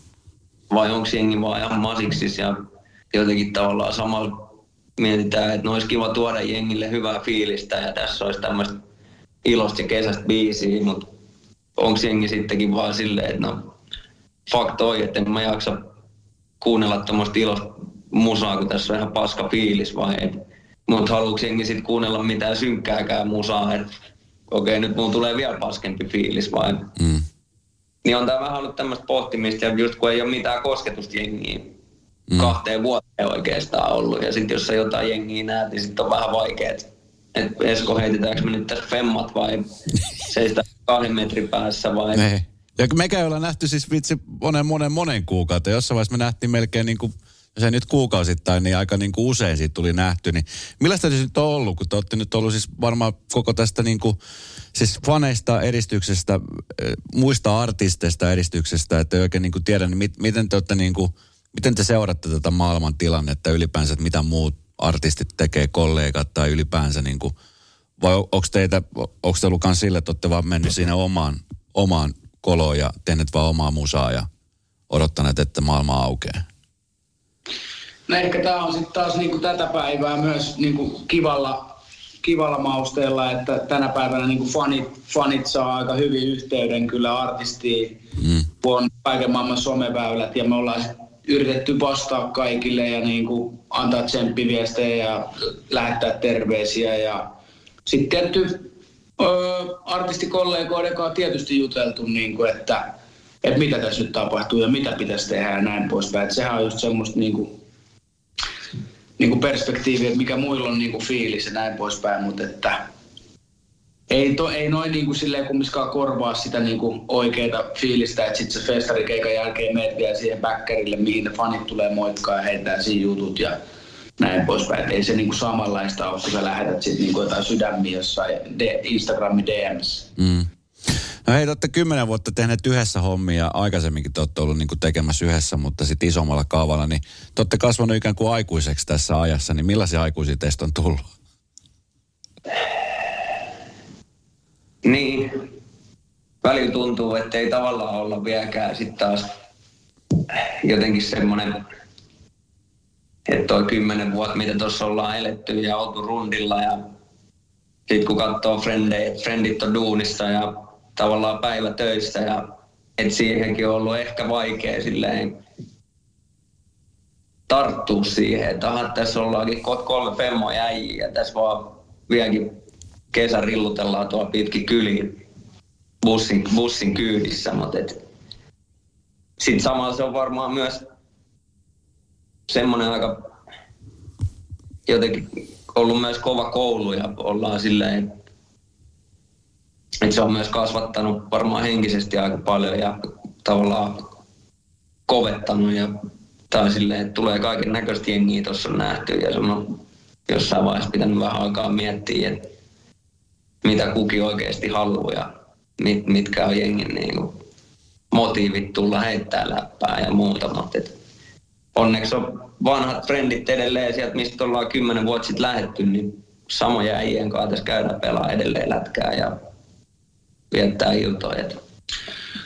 vai onko jengi vaan ihan masiksis ja jotenkin tavallaan samalla mietitään, että no olisi kiva tuoda jengille hyvää fiilistä ja tässä olisi tämmöistä ilosta ja kesästä biisiä, mutta onko jengi sittenkin vaan silleen, että no fuck toi, että en mä jaksa kuunnella tämmöistä ilosta musaa, kun tässä on ihan paska fiilis vai Mutta haluuks jengi sitten kuunnella mitään synkkääkään musaa, että okei okay, nyt mun tulee vielä paskempi fiilis vai mm. Niin on tää vähän ollut tämmöistä pohtimista ja just kun ei ole mitään kosketusta jengiin mm. kahteen vuoteen oikeastaan ollut. Ja sitten jos sä jotain jengiä näet, niin sitten on vähän vaikeet. Että Esko heitetäänkö me nyt tässä femmat vai [laughs] seistä kahden metrin päässä vai...
Ei. Ja mekä ei olla nähty siis vitsi monen monen monen kuukautta. Jossain vaiheessa me nähtiin melkein niin kuin se nyt kuukausittain, niin aika niin kuin usein siitä tuli nähty. Niin millaista se nyt on ollut, kun te olette nyt ollut siis varmaan koko tästä niin kuin, siis faneista edistyksestä, eh, muista artisteista edistyksestä, että oikein niin kuin tiedä, niin mit, miten te olette niin kuin, miten te seuratte tätä maailman tilannetta ylipäänsä, että mitä muut artistit tekee, kollegat tai ylipäänsä niin kuin, vai onko teitä, onko te ollut sille, että olette vaan mennyt siinä omaan, omaan koloon ja tehneet vaan omaa musaa ja odottaneet, että maailma aukeaa?
No ehkä tämä on sitten taas niinku tätä päivää myös niinku kivalla, kivalla mausteella, että tänä päivänä niinku fanit, fanit saa aika hyvin yhteyden kyllä artistiin, mm. kun on kaiken maailman someväylät ja me ollaan yritetty vastaa kaikille ja niinku antaa tsemppiviestejä ja lähettää terveisiä ja sitten tietty artistikollegoiden kanssa tietysti juteltu, niin kuin, että, että mitä tässä nyt tapahtuu ja mitä pitäisi tehdä ja näin poispäin. Että sehän on just semmoista niin kuin, niin kuin perspektiivi, että mikä muilla on niin kuin fiilis ja näin poispäin, mutta että ei, to, ei noin niin kuin silleen kumminkaan korvaa sitä niin kuin oikeita fiilistä, että sitten se festarikeikan jälkeen meet vielä siihen backerille, mihin ne fanit tulee moikkaa ja heittää siinä jutut ja näin poispäin. Et ei se niinku samanlaista ole, kun sä lähetät sitten niinku jotain sydämiä jossain de- Instagramin DMs. Mm.
No hei, te olette kymmenen vuotta tehneet yhdessä hommia. Aikaisemminkin te olette ollut niin kuin tekemässä yhdessä, mutta sitten isommalla kaavalla. Niin te olette kasvanut ikään kuin aikuiseksi tässä ajassa. Niin millaisia aikuisia teistä on tullut?
Niin. Välillä tuntuu, että ei tavallaan olla vieläkään sitten taas jotenkin semmoinen, että toi kymmenen vuotta, mitä tuossa ollaan eletty ja oltu rundilla ja sitten kun katsoo frendit on duunissa ja tavallaan päivä töissä ja et siihenkin on ollut ehkä vaikea silleen tarttua siihen, että aha, tässä ollaankin kolme femmo äijiä ja tässä vaan vieläkin kesä rillutellaan tuolla pitkin kyliin bussin, bussin kyydissä, mutta sitten samalla se on varmaan myös semmoinen aika jotenkin ollut myös kova koulu ja ollaan silleen, että se on myös kasvattanut varmaan henkisesti aika paljon ja tavallaan kovettanut ja tai silleen, että tulee kaiken näköistä jengiä tuossa nähty ja se on jossain vaiheessa pitänyt vähän aikaa miettiä, että mitä kuki oikeasti haluaa ja mit, mitkä on jengin niin kuin, motiivit tulla heittää läppää ja muuta, mutta et onneksi on vanhat frendit edelleen sieltä, mistä ollaan kymmenen vuotta sitten lähetty, niin samoja äijien kanssa tässä käydään pelaa edelleen lätkää ja viettää iltoja.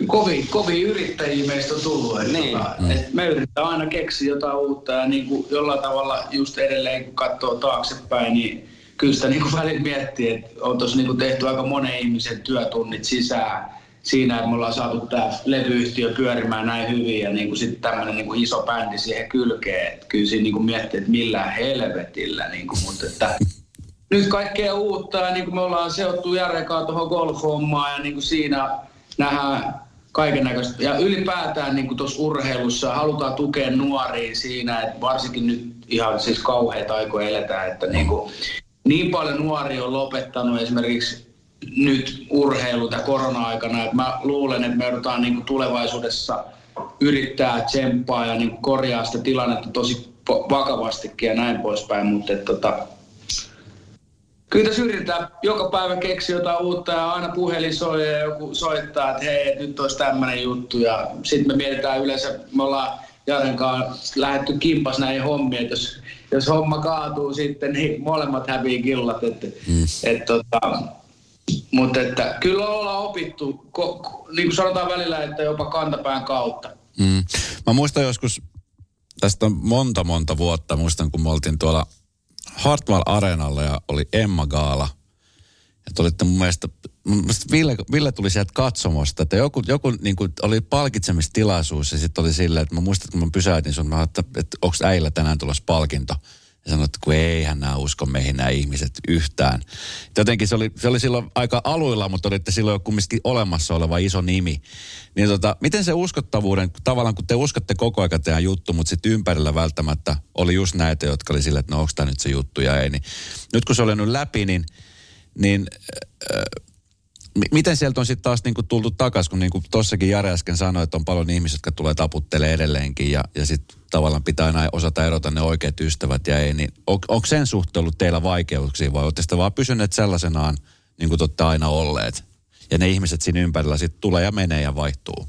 Kovin, kovin yrittäjiä meistä on tullut. Että niin. tota, et me yritetään aina keksiä jotain uutta ja niin kuin jollain tavalla just edelleen kun katsoo taaksepäin, niin kyllä sitä niin kuin välillä miettii, että on tuossa niin tehty aika monen ihmisen työtunnit sisään siinä, että me ollaan saatu tämä levyyhtiö pyörimään näin hyvin ja niin kuin sitten tämmöinen niin kuin iso bändi siihen kylkeen. Että kyllä siinä niin kuin miettii, että millään helvetillä, niin kuin, mutta että nyt kaikkea uutta ja niin kuin me ollaan seottu Jarekaa tuohon golf ja niin kuin siinä nähdään kaiken näköistä. Ja ylipäätään niin tuossa urheilussa halutaan tukea nuoria siinä, että varsinkin nyt ihan siis kauheita aikoja eletään, että niin, kuin, niin paljon nuoria on lopettanut esimerkiksi nyt urheilu ja korona-aikana, että mä luulen, että me joudutaan niin kuin tulevaisuudessa yrittää tsemppaa ja niin korjaa sitä tilannetta tosi vakavastikin ja näin poispäin, mutta että, tota, kyllä tässä yritetään joka päivä keksiä jotain uutta ja aina puhelin soi ja joku soittaa, että hei, nyt olisi tämmöinen juttu. Ja sitten me mietitään yleensä, me ollaan Jaren kanssa lähdetty kimpas näihin hommiin, että jos, jos homma kaatuu sitten, niin molemmat hävii killat. Että, mm. et, tota, mutta että kyllä ollaan opittu, ko, niin kuin sanotaan välillä, että jopa kantapään kautta.
Mm. Mä muistan joskus, tästä on monta monta vuotta, muistan kun me oltiin tuolla Hartwall Areenalla ja oli Emma Gaala. Ja te olitte mun mielestä, mun mielestä Ville, Ville tuli sieltä katsomosta, että joku, joku niin kuin oli palkitsemistilaisuus ja sitten oli silleen, että mä muistan, että kun mä pysäytin sun, mä että, että onko äillä tänään tulossa palkinto. Ja sanoin, että kun eihän nämä usko meihin nämä ihmiset yhtään. Jotenkin se oli, se oli silloin aika aluilla, mutta olitte silloin jo kumminkin olemassa oleva iso nimi. Niin tota, miten se uskottavuuden, tavallaan kun te uskotte koko ajan teidän juttu, mutta sitten ympärillä välttämättä oli just näitä, jotka oli silleen, että no onko tämä nyt se juttu ja ei. Niin nyt kun se oli nyt läpi, niin, niin äh, miten sieltä on sitten taas niinku tultu takaisin, kun niinku tossakin Jare äsken sanoi, että on paljon ihmisiä, jotka tulee taputtelee edelleenkin ja, ja sitten tavallaan pitää aina osata erota ne oikeat ystävät ja ei, niin on, onko sen suhteen ollut teillä vaikeuksia vai olette sitten vaan pysyneet sellaisenaan, niin kuin olette aina olleet? Ja ne ihmiset siinä ympärillä sitten tulee ja menee ja vaihtuu.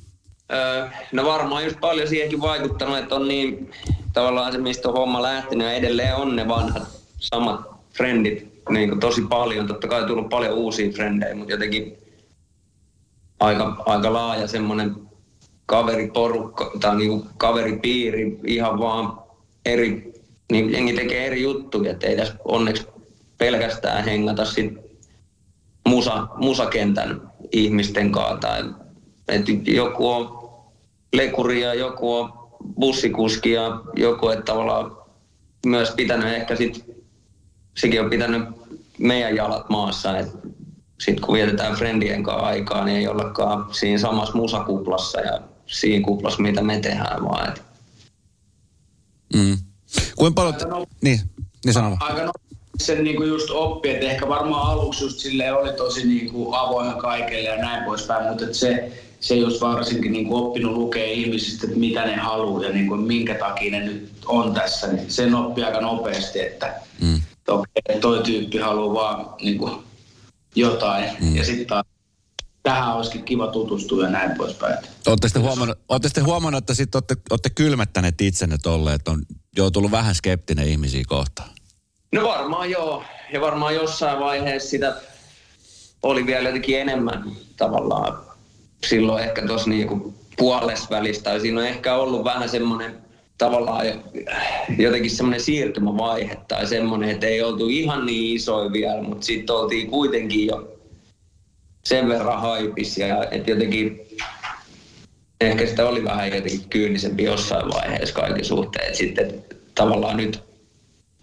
Öö, no varmaan just paljon siihenkin vaikuttanut, että on niin tavallaan se, mistä on homma lähtenyt ja edelleen on ne vanhat samat frendit niin kuin tosi paljon. Totta kai tullut paljon uusia frendejä, mutta jotenkin aika, aika laaja semmoinen kaveriporukka tai niin kaveripiiri ihan vaan eri, niin jengi tekee eri juttuja, että ei tässä onneksi pelkästään hengata sit musa, musakentän ihmisten kanssa tai että joku on lekuri ja joku on bussikuski ja joku, että tavallaan myös pitänyt ehkä sit, sekin on pitänyt meidän jalat maassa, että sitten kun vietetään friendien kanssa aikaa, niin ei ollakaan siinä samassa musakuplassa ja siinä kuplassa, mitä me tehdään vaan. Et.
Mm. Kuinka paljon... Te... No, niin, niin sano.
Aika no, sen niinku just oppi, että ehkä varmaan aluksi just silleen oli tosi niinku avoin kaikille ja näin poispäin, mutta se, se just varsinkin niinku oppinut lukea ihmisistä, että mitä ne haluaa ja niinku minkä takia ne nyt on tässä, niin sen oppi aika nopeasti, että mm. okay, toi tyyppi haluaa vaan niinku jotain mm. ja sitten taas tähän olisikin kiva tutustua ja näin poispäin.
Olette sitten huomannut, olette sitten huomannut että sitten olette, olette kylmättäneet itsenne tolle, että on jo tullut vähän skeptinen ihmisiä kohtaan?
No varmaan joo. Ja varmaan jossain vaiheessa sitä oli vielä jotenkin enemmän tavallaan silloin ehkä tuossa niinku puolesvälistä. Tai siinä on ehkä ollut vähän semmoinen tavallaan jotenkin semmoinen siirtymävaihe tai semmoinen, että ei oltu ihan niin isoja vielä, mutta sitten oltiin kuitenkin jo sen verran haipis ja että jotenkin ehkä sitä oli vähän jotenkin kyynisempi jossain vaiheessa kaiken suhteen. Että sitten tavallaan nyt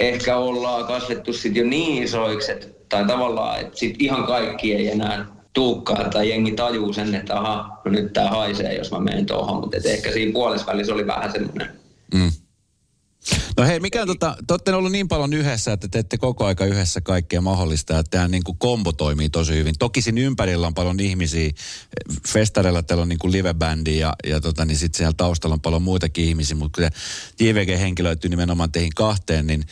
ehkä ollaan kasvettu sitten jo niin isoiksi, että, tai tavallaan, että sitten ihan kaikki ei enää tuukkaa tai jengi tajuu sen, että aha, no nyt tämä haisee, jos mä menen tuohon, mutta ehkä siinä puolessa oli vähän semmoinen mm.
No hei, mikä tota, te olette ollut niin paljon yhdessä, että teette koko aika yhdessä kaikkea mahdollista, että tämä niin kuin kombo toimii tosi hyvin. Toki siinä ympärillä on paljon ihmisiä, festareilla teillä on niin kuin livebändi ja, ja tota, niin sitten siellä taustalla on paljon muitakin ihmisiä, mutta kun JVG henkilöityy nimenomaan teihin kahteen, niin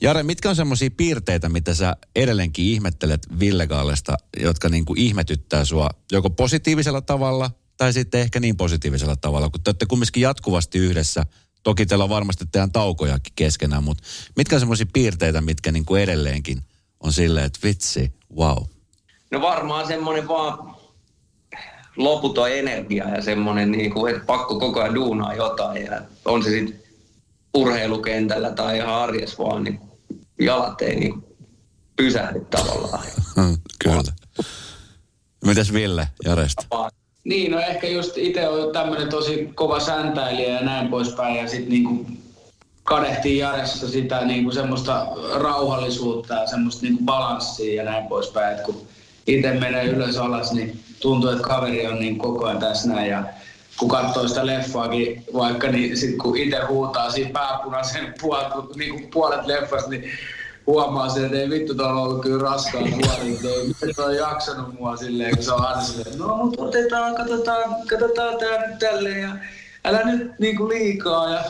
Jare, mitkä on semmoisia piirteitä, mitä sä edelleenkin ihmettelet Villegaalesta, jotka niin kuin ihmetyttää sua joko positiivisella tavalla tai sitten ehkä niin positiivisella tavalla, kun te olette kumminkin jatkuvasti yhdessä – Toki teillä on varmasti teidän taukojakin keskenään, mutta mitkä on semmoisia piirteitä, mitkä niin kuin edelleenkin on silleen, että vitsi, wow.
No varmaan semmoinen vaan loputon energia ja semmoinen, niin kuin, että pakko koko ajan duunaa jotain. Ja on se sitten urheilukentällä tai ihan arjessa vaan, niin jalat ei niin pysähdy tavallaan. [laughs]
Kyllä. Mitäs Ville Jaresta?
Niin, no ehkä just itse on tämmöinen tosi kova säntäilijä ja näin poispäin. Ja sitten niinku kadehtii Jaressa sitä niinku semmoista rauhallisuutta ja semmoista niinku balanssia ja näin poispäin. Et kun itse menee ylös alas, niin tuntuu, että kaveri on niin koko ajan tässä näin. Ja kun katsoo sitä leffaakin vaikka, niin sit kun itse huutaa siinä pääpunaisen puolet, niin kuin puolet leffasta, niin huomaa sen, että ei vittu tuolla ollut kyllä raskaan huoli, että on jaksanut mua silleen, kun se on aina silleen, no mutta otetaan, katsotaan, katsotaan tää nyt tälleen ja älä nyt niinku liikaa. Ja...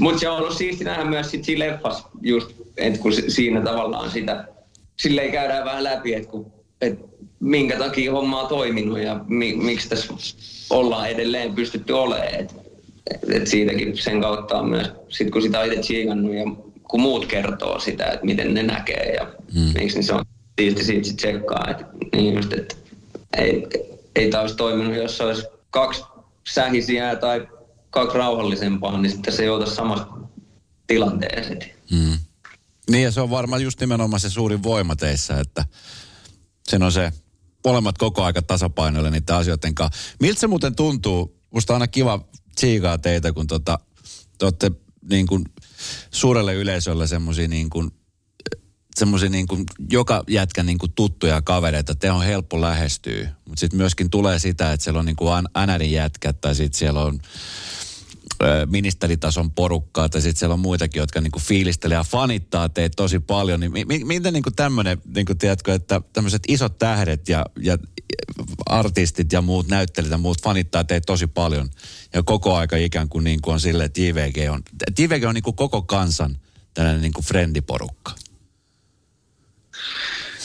Mutta se on ollut siisti nähdä myös sit siinä leffassa, just, että kun siinä tavallaan sitä, silleen käydään vähän läpi, että kun, et minkä takia homma on toiminut ja mi, miksi tässä ollaan edelleen pystytty olemaan. Et, et siitäkin sen kautta on myös, sit kun sitä on itse ja kun muut kertoo sitä, että miten ne näkee ja hmm. miksi, niin se on siisti siitä sit tsekkaa. Että, niin just, että ei, ei tämä olisi toiminut, jos olisi kaksi sähisiä tai kaksi rauhallisempaa, niin sitten se joutuisi samasta tilanteeseen.
Hmm. Niin ja se on varmaan just nimenomaan se suurin voima teissä, että sen on se molemmat koko aika tasapainoille niiden asioiden kanssa. Miltä se muuten tuntuu? Musta on aina kiva tsiikaa teitä, kun tota, te olette niin kuin suurelle yleisölle semmoisia niin kuin semmoisia niin kuin joka jätkä niin kuin tuttuja kavereita, te on helppo lähestyä. Mutta sitten myöskin tulee sitä, että siellä on niin kuin NRin jätkät tai sitten siellä on ministeritason porukkaa tai sitten siellä on muitakin, jotka niinku fiilistelee ja fanittaa teitä tosi paljon. Niin mi- miten niinku tämmöinen, niinku tiedätkö, että tämmöiset isot tähdet ja, ja artistit ja muut näyttelijät ja muut fanittaa teitä tosi paljon. Ja koko aika ikään kuin, niin kuin on silleen, että JVG on, JVG on niinku koko kansan tällainen niinku frendiporukka.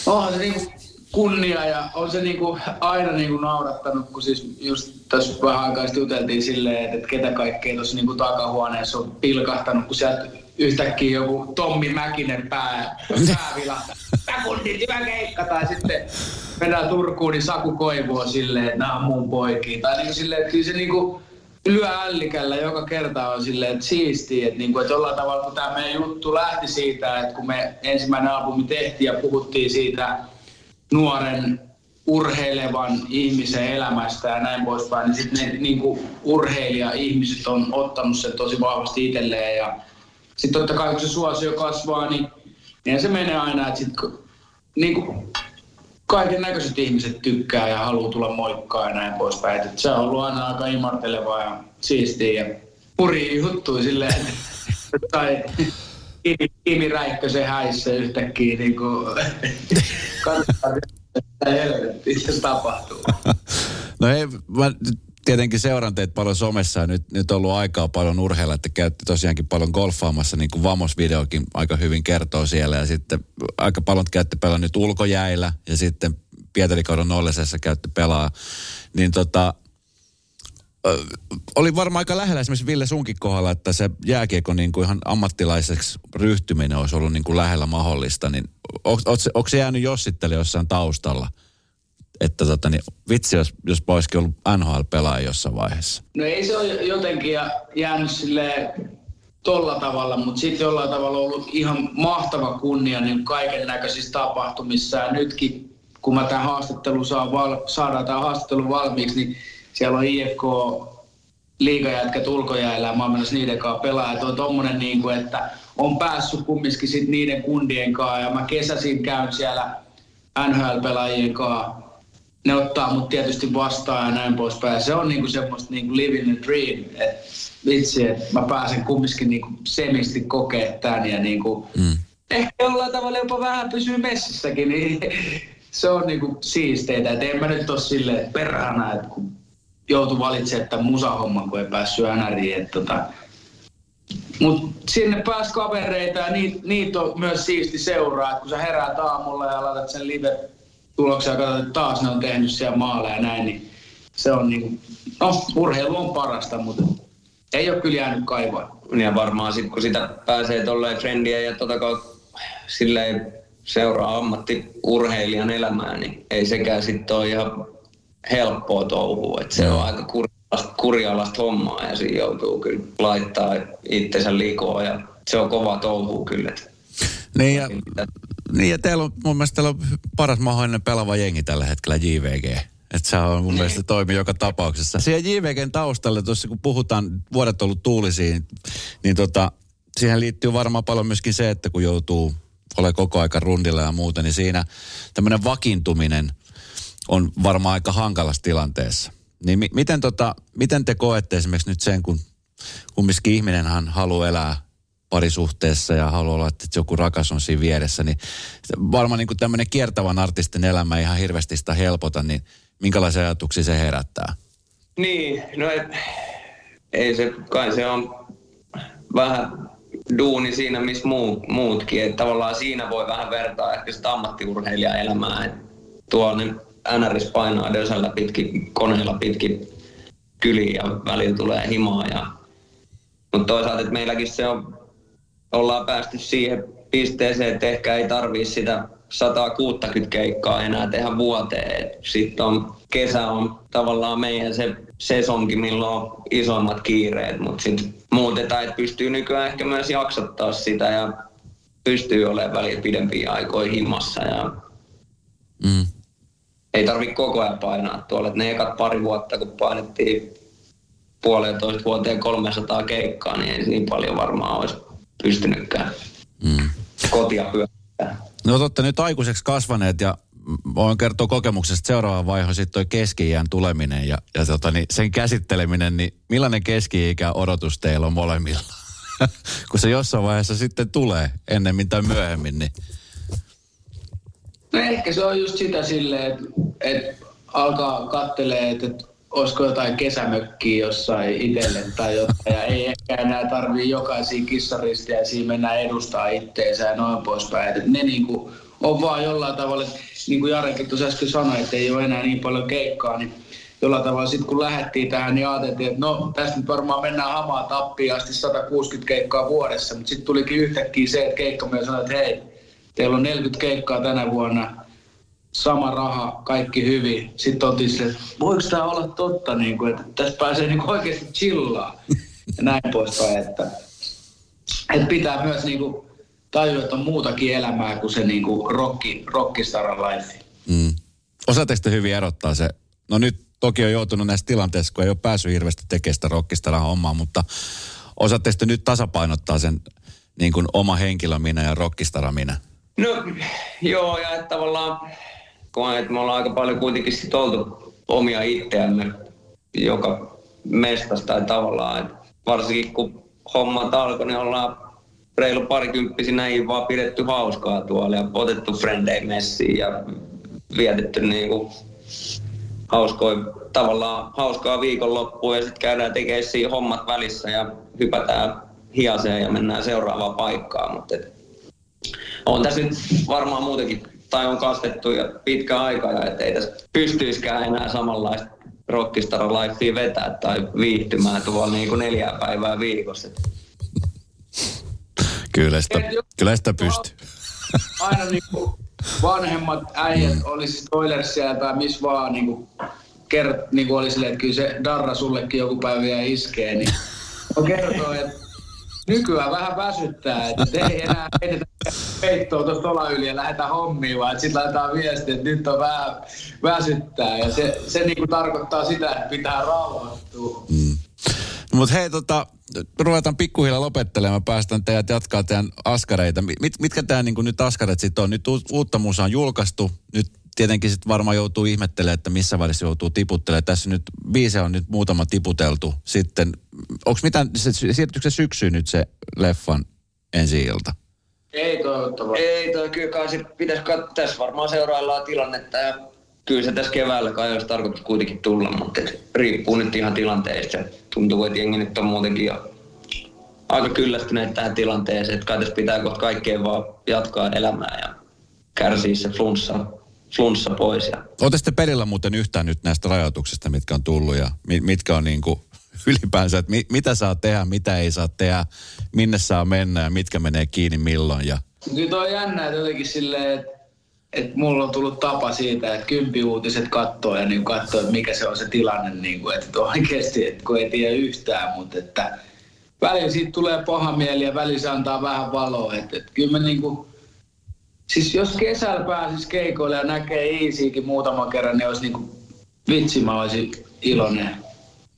Onhan se niinku kunnia ja on se niinku aina niinku naurattanut, kun siis just tässä vähän aikaa juteltiin silleen, että ketä kaikkea tuossa niinku takahuoneessa on pilkahtanut, kun sieltä yhtäkkiä joku Tommi Mäkinen pää, pää vilahtaa. Kundit, hyvä keikka. Tai sitten mennään Turkuun, niin Saku Koivu on silleen, että nämä on mun poikia. Tai niinku silleen, että kyllä se niinku lyö ällikällä joka kerta on silleen, että siistiä. Että, niinku, että jollain tavalla, kun tämä meidän juttu lähti siitä, että kun me ensimmäinen albumi tehtiin ja puhuttiin siitä nuoren urheilevan ihmisen elämästä ja näin poispäin, niin sitten ne niin urheilija-ihmiset on ottanut sen tosi vahvasti itselleen ja sitten totta kai kun se suosio kasvaa, niin, niin se menee aina, että sitten niin kaiken näköiset ihmiset tykkää ja haluaa tulla moikkaa ja näin poispäin. Et se on ollut aina aika imartelevaa ja siistiä ja puri juttu silleen, [laughs] tai Kimi Räikkösen häissä yhtäkkiä niin kuin, [laughs] katsotaan, mitä se tapahtuu. [laughs]
No ei, mä tietenkin seuraan teitä paljon somessa ja nyt, nyt on ollut aikaa paljon urheilla, että käytte tosiaankin paljon golfaamassa, niin kuin Vamos-videokin aika hyvin kertoo siellä ja sitten aika paljon käytte pelaa nyt ulkojäillä ja sitten Pietarikaudon nollisessa käytte pelaa, niin tota, oli varmaan aika lähellä esimerkiksi Ville sunkin kohdalla, että se jääkiekko niin kuin ihan ammattilaiseksi ryhtyminen olisi ollut niin kuin lähellä mahdollista, niin onko se jäänyt jossittele jossain taustalla? Että tota, niin, vitsi, jos, jos olisikin ollut NHL-pelaaja jossain vaiheessa.
No ei se ole jotenkin jäänyt sille tolla tavalla, mutta sitten jollain tavalla ollut ihan mahtava kunnia niin kaiken näköisissä tapahtumissa. Ja nytkin, kun mä tämän haastattelun saan val, saadaan tämän haastattelun valmiiksi, niin siellä on IFK liigajätkät ulkojäällä ja mä oon niiden kanssa pelaa. Että on tommonen niin kuin, että on päässyt kumminkin sit niiden kundien kanssa ja mä kesäsin käyn siellä NHL-pelaajien kanssa. Ne ottaa mut tietysti vastaan ja näin poispäin. Se on niinku semmoista niinku living the dream. Et vitsi, että mä pääsen kumminkin niinku semisti kokea tän ja niinku, mm. ehkä jollain tavalla jopa vähän pysyy messissäkin, niin [laughs] se on niinku siisteitä. Et en mä nyt ole silleen perhana, että kun joutui valitsemaan tämän musahomman, kun ei päässyt NRiin. Tota. Mutta sinne pääsi kavereita ja niitä niit on myös siisti seuraa, että kun sä heräät aamulla ja laitat sen live-tuloksen ja katsot, että taas ne on tehnyt siellä maaleja ja näin, niin se on niin, no urheilu on parasta, mutta ei ole kyllä jäänyt kaivaa.
Ja varmaan sitten kun sitä pääsee tolleen trendiä ja tota kautta silleen seuraa ammattiurheilijan elämää, niin ei sekään sitten ole ihan helppoa touhua. Että se on aika kurjalasta, kurjalasta hommaa ja siinä joutuu kyllä laittaa itsensä likoon ja se on kova touhu kyllä.
Niin ja, niin ja teillä on mun mielestä teillä on paras mahdollinen pelava jengi tällä hetkellä JVG. Että se on mun niin. mielestä toimii joka tapauksessa. Siihen JVGn taustalle, tuossa kun puhutaan vuodet ollut tuulisiin, niin tota, siihen liittyy varmaan paljon myöskin se, että kun joutuu ole koko aika rundilla ja muuta, niin siinä tämmöinen vakiintuminen – on varmaan aika hankalassa tilanteessa. Niin mi- miten, tota, miten te koette esimerkiksi nyt sen, kun kumminkin ihminenhän haluaa elää parisuhteessa ja haluaa olla, että joku rakas on siinä vieressä, niin varmaan niin tämmöinen kiertävän artistin elämä ihan hirveästi sitä helpota, niin minkälaisia ajatuksia se herättää?
Niin, no ei, ei se, kai se on vähän duuni siinä, missä muu, muutkin. Että tavallaan siinä voi vähän vertaa ehkä sitä ammattiurheilijaelämää. Että tuolla NRS painaa dösällä pitkin, koneella pitkin kyliin ja välillä tulee himaa. Ja, mutta toisaalta, että meilläkin se on, ollaan päästy siihen pisteeseen, että ehkä ei tarvii sitä 160 keikkaa enää tehdä vuoteen. Sitten on, kesä on tavallaan meidän se sesonki, milloin on isommat kiireet, mutta sitten muutetaan, että pystyy nykyään ehkä myös jaksottaa sitä ja pystyy olemaan väliin pidempiä aikoja himassa ja mm. Ei tarvitse koko ajan painaa tuolla. Et ne ekat pari vuotta, kun painettiin puolentoista vuoteen 300 keikkaa, niin ei niin paljon varmaan olisi pystynytkään mm. kotia pyörittämään.
No totta, nyt aikuiseksi kasvaneet ja voin kertoa kokemuksesta seuraava vaihe on sitten toi keski tuleminen ja, ja tota, niin sen käsitteleminen, niin millainen keski-ikä odotus teillä on molemmilla? [laughs] Kun se jossain vaiheessa sitten tulee ennemmin tai myöhemmin, niin...
No ehkä se on just sitä silleen, että, että alkaa kattelee, että, että olisiko jotain kesämökkiä jossain itselle tai jotain, ja ei ehkä enää tarvii jokaisia kissaristiäisiä mennä edustaa itteensä ja noin poispäin. Että ne niinku on vaan jollain tavalla, niin kuin Jarekin tuossa äsken sanoi, että ei ole enää niin paljon keikkaa, niin jollain tavalla sitten kun lähdettiin tähän, niin ajateltiin, että no tästä nyt varmaan mennään hamaa tappiin asti 160 keikkaa vuodessa, mutta sitten tulikin yhtäkkiä se, että keikkamies sanoi, että hei, teillä on 40 keikkaa tänä vuonna, sama raha, kaikki hyvin. Sitten otin sille, että voiko tämä olla totta, niin kuin, että tässä pääsee niin oikeasti chillaa ja näin poispäin. Että, että pitää myös niin kuin, tajua, että on muutakin elämää kuin se niin kuin rocki, rockistaran life. Mm.
Osaatteko hyvin erottaa se? No nyt toki on joutunut näissä tilanteissa, kun ei ole päässyt hirveästi tekemään sitä rockistaran hommaa, mutta osaatteko nyt tasapainottaa sen niin kuin oma henkilö minä ja rockistara minä?
No joo, ja että tavallaan koen, että me ollaan aika paljon kuitenkin sit oltu omia itseämme joka mestasta tavallaan. Että varsinkin kun hommat alkoi, niin ollaan reilu parikymppisinä ei vaan pidetty hauskaa tuolla ja otettu frendei messiin ja vietetty niinku hauskoja, tavallaan hauskaa viikonloppua ja sitten käydään tekemään siinä hommat välissä ja hypätään hiaseen ja mennään seuraavaan paikkaan. Mutta on tässä nyt varmaan muutenkin, tai on kastettu ja pitkä aika ja ettei tässä pystyisikään enää samanlaista rockistar lifea vetää tai viihtymään tuolla niin kuin neljä päivää viikossa.
Kyllä sitä, kyllä sitä pystyy.
Aina niin kuin vanhemmat äijät, mm. olisi Oilersia tai missä vaan, niin kuin, kert, niin kuin oli silleen, että kyllä se darra sullekin joku päivä vielä iskee, niin [laughs] on kertoo, että nykyään vähän väsyttää, että ei enää heitetä peittoa tuosta olla yli ja lähdetään hommiin, vaan sitten laitetaan viesti, että nyt on vähän väsyttää. Ja se, se niin kuin tarkoittaa sitä, että pitää rauhoittua. Mm.
Mutta hei, tota, ruvetaan pikkuhiljaa lopettelemaan. Päästään teidät jatkaa teidän askareita. Mit, mitkä tämä niin nyt askareet sitten on? Nyt uutta musaa on julkaistu. Nyt tietenkin sitten varmaan joutuu ihmettelemään, että missä välissä joutuu tiputtelemaan. Tässä nyt viise on nyt muutama tiputeltu. Sitten, onko mitään, se, siirtyykö se syksyyn nyt se leffan ensi ilta?
Ei toivottavasti.
Ei toi, kyllä kai se pitäisi katsoa. Tässä varmaan seuraillaan tilannetta ja kyllä se tässä keväällä kai olisi tarkoitus kuitenkin tulla, mutta et, riippuu nyt ihan tilanteesta. Tuntuu, että jengi nyt on muutenkin jo aika kyllästyneet tähän tilanteeseen, että kai tässä pitää kohta kaikkeen vaan jatkaa elämää ja kärsii se flunssa, flunssa pois. Ja...
Olette sitten perillä muuten yhtään nyt näistä rajoituksista, mitkä on tullut ja mitkä on niin kuin [laughs] ylipäänsä, että mitä saa tehdä, mitä ei saa tehdä, minne saa mennä ja mitkä menee kiinni milloin. Ja...
Kyllä toi on jännä, että jotenkin silleen, että et mulla on tullut tapa siitä, että kympiuutiset katsoo ja niin katsoo, että mikä se on se tilanne, niin kuin, että oikeasti, että kun ei tiedä yhtään, mutta että välillä siitä tulee paha mieli ja välillä se antaa vähän valoa. Että, että kyllä mä niin kuin, siis jos kesällä pääsis keikoille ja näkee Iisiikin muutaman kerran, niin olisi niin kuin, vitsi mä olisin iloinen.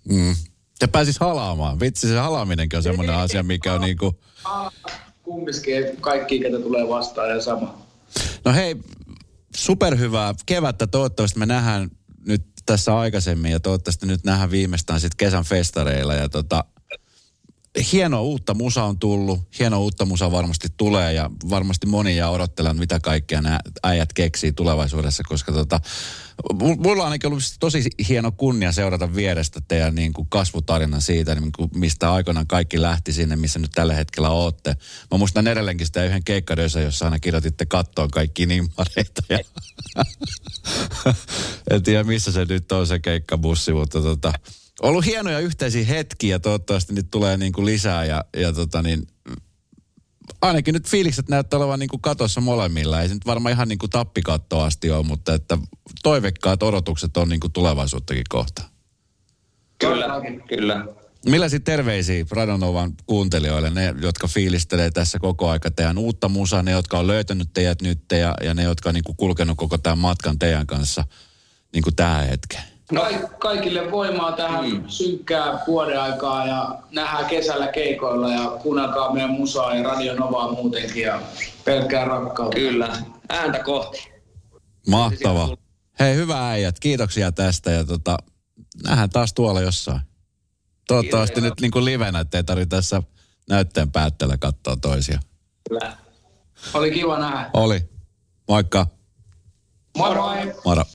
Mm. Ja pääsis halaamaan. Vitsi, se halaaminenkin on semmoinen asia, mikä on niinku...
Kumminkin kaikki, ketä tulee vastaan ja sama.
No hei, superhyvää kevättä. Toivottavasti me nähdään nyt tässä aikaisemmin ja toivottavasti nyt nähdään viimeistään sitten kesän festareilla. Ja tota, hieno uutta musa on tullut, hieno uutta musa varmasti tulee ja varmasti moni ja odottelen, mitä kaikkea nämä äijät keksii tulevaisuudessa, koska tota, mulla on ainakin ollut tosi hieno kunnia seurata vierestä teidän niin kuin kasvutarinan siitä, niin kuin mistä aikoinaan kaikki lähti sinne, missä nyt tällä hetkellä ootte. Mä muistan edelleenkin sitä yhden keikkadössä, jossa aina kirjoititte kattoon kaikki nimmareita. Ja [laughs] en tiedä, missä se nyt on se keikkabussi, mutta tota, ollut hienoja yhteisiä hetkiä, toivottavasti nyt tulee niin kuin lisää ja, ja tota niin, ainakin nyt fiilikset näyttää olevan niin kuin katossa molemmilla. Ei se nyt varmaan ihan niin kuin tappikattoa asti ole, mutta että toivekkaat odotukset on niin kuin tulevaisuuttakin kohta.
Kyllä, kyllä.
Millaisia terveisiä Radonovan kuuntelijoille, ne, jotka fiilistelee tässä koko aika teidän uutta musaa, ne, jotka on löytänyt teidät nyt ja, ja ne, jotka on niin kuin kulkenut koko tämän matkan teidän kanssa niin kuin tähän hetkeen?
No. Kaikille voimaa tähän mm. synkkää vuoden aikaa ja nähdään kesällä keikoilla ja kuunnelkaa meidän musaa ja Radio Novaa muutenkin ja pelkkää rakkautta.
Kyllä, ääntä kohti.
Mahtava. Hei, hyvä äijät, kiitoksia tästä ja tota, nähdään taas tuolla jossain. Toivottavasti Kiitos, nyt niin kuin livenä, ettei tarvitse tässä näytteen päätteellä katsoa toisia.
Kyllä. Oli kiva nähdä.
Oli. Moikka.
Moro.
Moro.